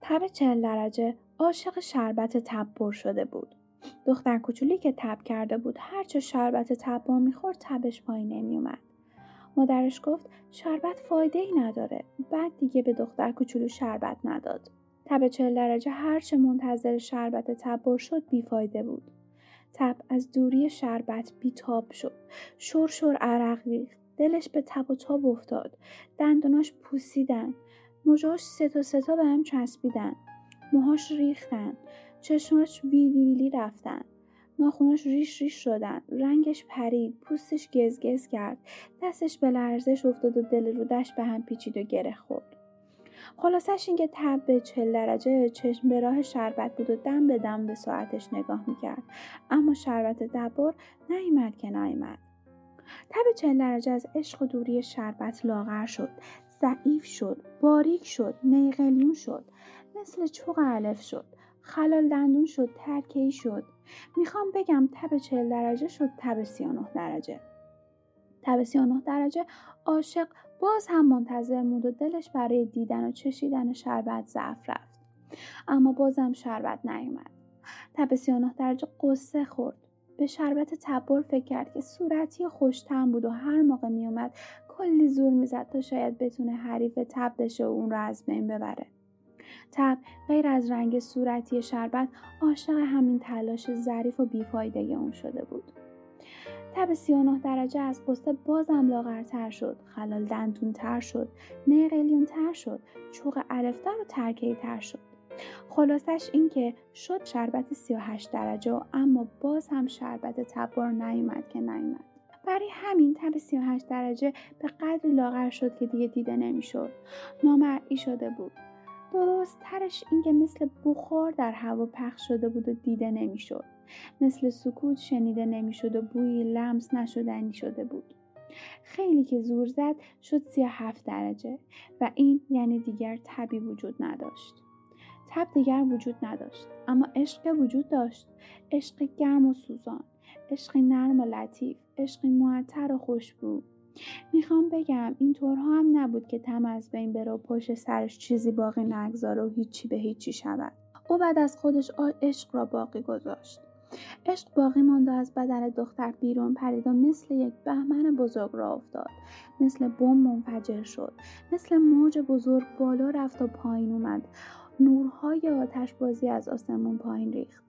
تب چهل درجه عاشق شربت تبر شده بود. دختر کوچولی که تب کرده بود هرچه شربت تبر می‌خورد تبش پایین نمیومد. مادرش گفت شربت فایده ای نداره. بعد دیگه به دختر کوچولو شربت نداد. تب چهل درجه هرچه منتظر شربت تبر شد بیفایده بود. تب از دوری شربت بیتاب شد. شور شور عرق ریخت. دلش به تب و تاب افتاد. دندوناش پوسیدن. موجاش ستا ستا به هم چسبیدن. موهاش ریختن. چشماش ویلی ویلی رفتن. ناخوناش ریش ریش شدن. رنگش پرید. پوستش گزگز کرد. دستش به لرزش افتاد و دل رودش به هم پیچید و گره خورد. خلاصش اینکه تب به چل درجه چشم به راه شربت بود و دم به دم به ساعتش نگاه می‌کرد اما شربت دبر نیامد که نیامد تب چل درجه از عشق و دوری شربت لاغر شد ضعیف شد باریک شد نیقلیون شد مثل چوق علف شد خلال دندون شد ترکی شد. می‌خوام بگم تب چل درجه شد تب 39 درجه. تب 39 درجه عاشق باز هم منتظر بود و دلش برای دیدن و چشیدن شربت ضعف رفت. اما بازم شربت نیومد. تب 39 درجه قصه خورد. به شربت تبر فکر کرد که صورتی خوشتم بود و هر موقع میومد کلی زور می‌زد تا شاید بتونه حریف تب بشه و اون رو از بین ببره. تب غیر از رنگ صورتی شربت عاشق همین تلاش ظریف و بیفایده اون شده بود. تب 39 درجه از قصه بازم لاغرتر شد خلال دندون تر شد نه تر شد چوق الفتر و ترکهی تر شد. خلاصش این که شد شربت 38 درجه اما باز هم شربت تبار نیومد که نیومد. برای همین تب 38 درجه به قدر لاغر شد که دیگه دیده نمی‌شد. نامرئی شده بود. درست ترش اینکه مثل بخار در هوا پخش شده بود و دیده نمی‌شد. مثل سکوت شنیده نمی‌شد و بوی لمس نشدنی شده بود. خیلی که زور زد شد سی هفت درجه و این یعنی دیگر تبی وجود نداشت. تب دیگر وجود نداشت. اما عشق وجود داشت عشق گرم و سوزان عشقی نرم و لطیف عشقی معطر و خوشبو می‌خوام بگم این طورها هم نبود که تم از بین بره و پشت سرش چیزی باقی نگذاره و هیچی به هیچی شود. او بعد از خودش عشق را باقی گذاشت. عشق باقی ماند و از بدن دختر بیرون پرید و مثل یک بهمن بزرگ را افتاد. مثل بم منفجر شد. مثل موج بزرگ بالا رفت و پایین اومد. نورهای آتش بازی از آسمون پایین ریخت.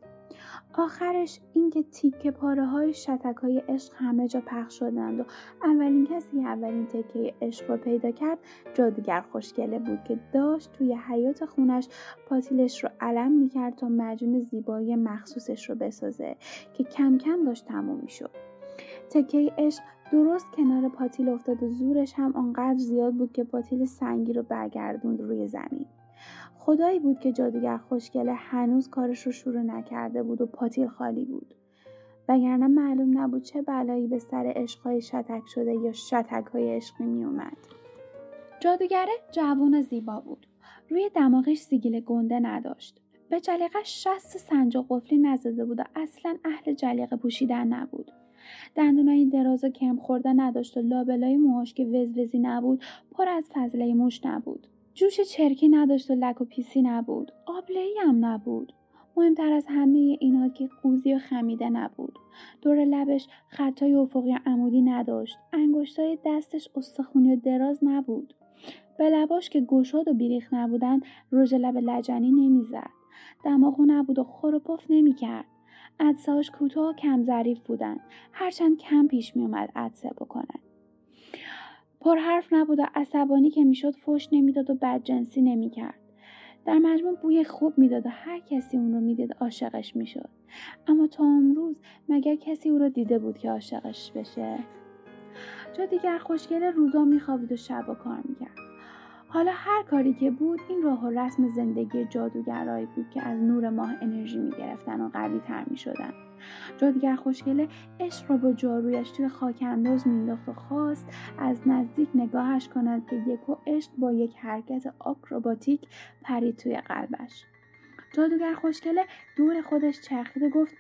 آخرش اینکه تیکه پاره های شتک های عشق همه جا پخش شدند و اولین کسی که اولین تکه عشق رو پیدا کرد جادوگر خوشگله بود که داشت توی حیات خونش پاتیلش رو علم می‌کرد تا مجون زیبایی مخصوصش رو بسازه که کم کم داشت تموم می‌شد. تکه عشق درست کنار پاتیل افتاد و زورش هم آنقدر زیاد بود که پاتیل سنگی رو برگردوند روی زمین. خدایی بود که جادوگر خوشگله هنوز کارش رو شروع نکرده بود و پاتیل خالی بود وگرنه معلوم نبود چه بلایی به سر عشقهای شتک شده یا شتک های عشقی می اومد. جادوگره جوون زیبا بود. روی دماغش سیگیل گنده نداشت. به جلیقش شست سنجا قفلی نزده بود و اصلا اهل جلیقه پوشیدن نبود. دندونای دراز و کرم خورده نداشت و لابلای موهاش که وزوزی نبود پر از فضله موش نبود. جوش چرکی نداشت و لک و پیسی نبود. آبلهی هم نبود. مهمتر از همه اینها که قوزی و خمیده نبود. دور لبش خطای افقی عمودی نداشت. انگشتای دستش استخونی و دراز نبود. به لباش که گشاد و بیریخ نبودن رژ لب لجنی نمی‌زد. دماغو نبود و خور و پف نمی‌کرد. عدسهاش کوتاه و کم ظریف بودن. هرچند کم پیش میومد عدسه بکنن. پر حرف نبود و عصبانی که می‌شد فش نمی‌داد و بدجنسی نمی‌کرد. در مجموع بوی خوب می‌داد و هر کسی اون رو می‌دید عاشقش می‌شد. اما تا امروز مگر کسی او رو دیده بود که عاشقش بشه؟ جا دیگر خوشگل روزا میخوابید و شب و کار می‌کرد. حالا هر کاری که بود این راه و رسم زندگی جادوگرایی بود که از نور ماه انرژی می‌گرفتن و قوی تر می‌شدن. جادوگر خوشگله عشق را با جارویش توی خاک انداز مینداخت و خواست از نزدیک نگاهش کند که یکو عشق با یک حرکت آکروباتیک پرید توی قلبش. جادوگر خوشگله دور خودش چرخید و گفت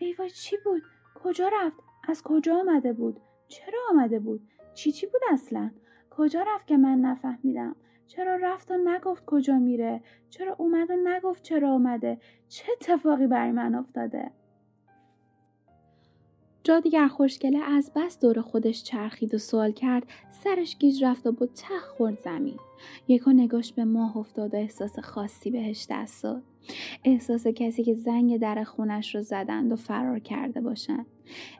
ای وای چی بود؟ کجا رفت؟ از کجا آمده بود؟ چرا آمده بود؟ چی چی بود اصلا؟ کجا رفت که من نفهمیدم؟ چرا رفت و نگفت کجا میره؟ چرا اومد و نگفت چرا اومده چه اتفاقی برای من افتاده؟ جادیگر خوشگله از بس دور خودش چرخید و سوال کرد سرش گیج رفت و با تخ خورد زمین. یکو نگاش به ماه افتاد و احساس خاصی بهش دست داد. احساس کسی که زنگ در خونش رو زدند و فرار کرده باشند.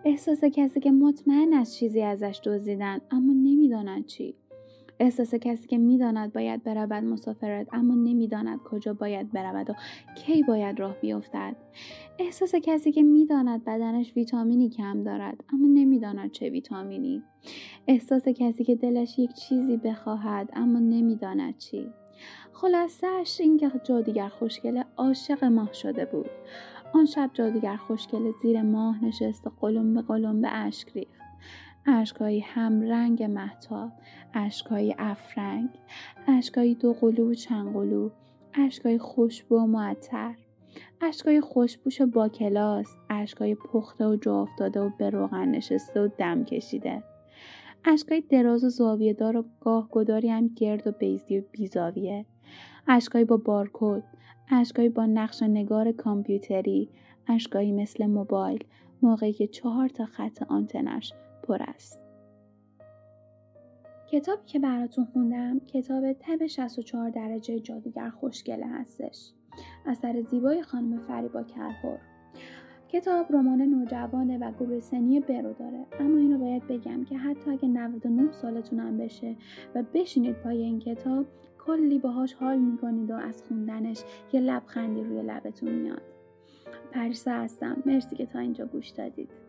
احساس کسی که مطمئن از چیزی ازش دزدیدند اما نمی‌دانند چی. احساس کسی که می‌داند باید برود مسافرت اما نمی‌داند کجا باید برود و کی باید راه بیفتد. احساس کسی که می‌داند بدنش ویتامینی کم دارد اما نمی‌داند چه ویتامینی. احساس کسی که دلش یک چیزی بخواهد اما نمی‌داند چی. خلاصهاش اینکه جادیگر خوشگله عاشق ماه شده بود. آن شب جادیگر خوشگله زیر ماه نشست و قلم به قلم به اشک ریخت. اشکایی هم رنگ محتاب اشکایی افرنگ اشکایی دو قلو و چند قلو اشکای خوشبو و معطر اشکای خوشبوش و با کلاس اشکای پخته و جا افتاده و به روغن نشسته و دم کشیده. اشکای دراز و زاویه دار و گاه گداری هم گرد و بیزی و بیزاویه. اشکایی با بارکد اشکایی با نقش نگار کامپیوتری اشکایی مثل موبایل موقعی که چهار تا خط آنتنش پر است. کتابی که براتون خوندم کتاب تب 64 درجه جادوگر خوشگله هستش. اثر زیبای خانم فریبا کرهور کتاب رمان نوجوانه و گروه سنی برو داره. اما اینو باید بگم که حتی اگه 99 سالتونم بشه و بشینید پای این کتاب کلی باهاش حال می‌کنید و از خوندنش یه لبخندی روی لبتون میاد. پریسا هستم. مرسی که تا اینجا گوش دادید.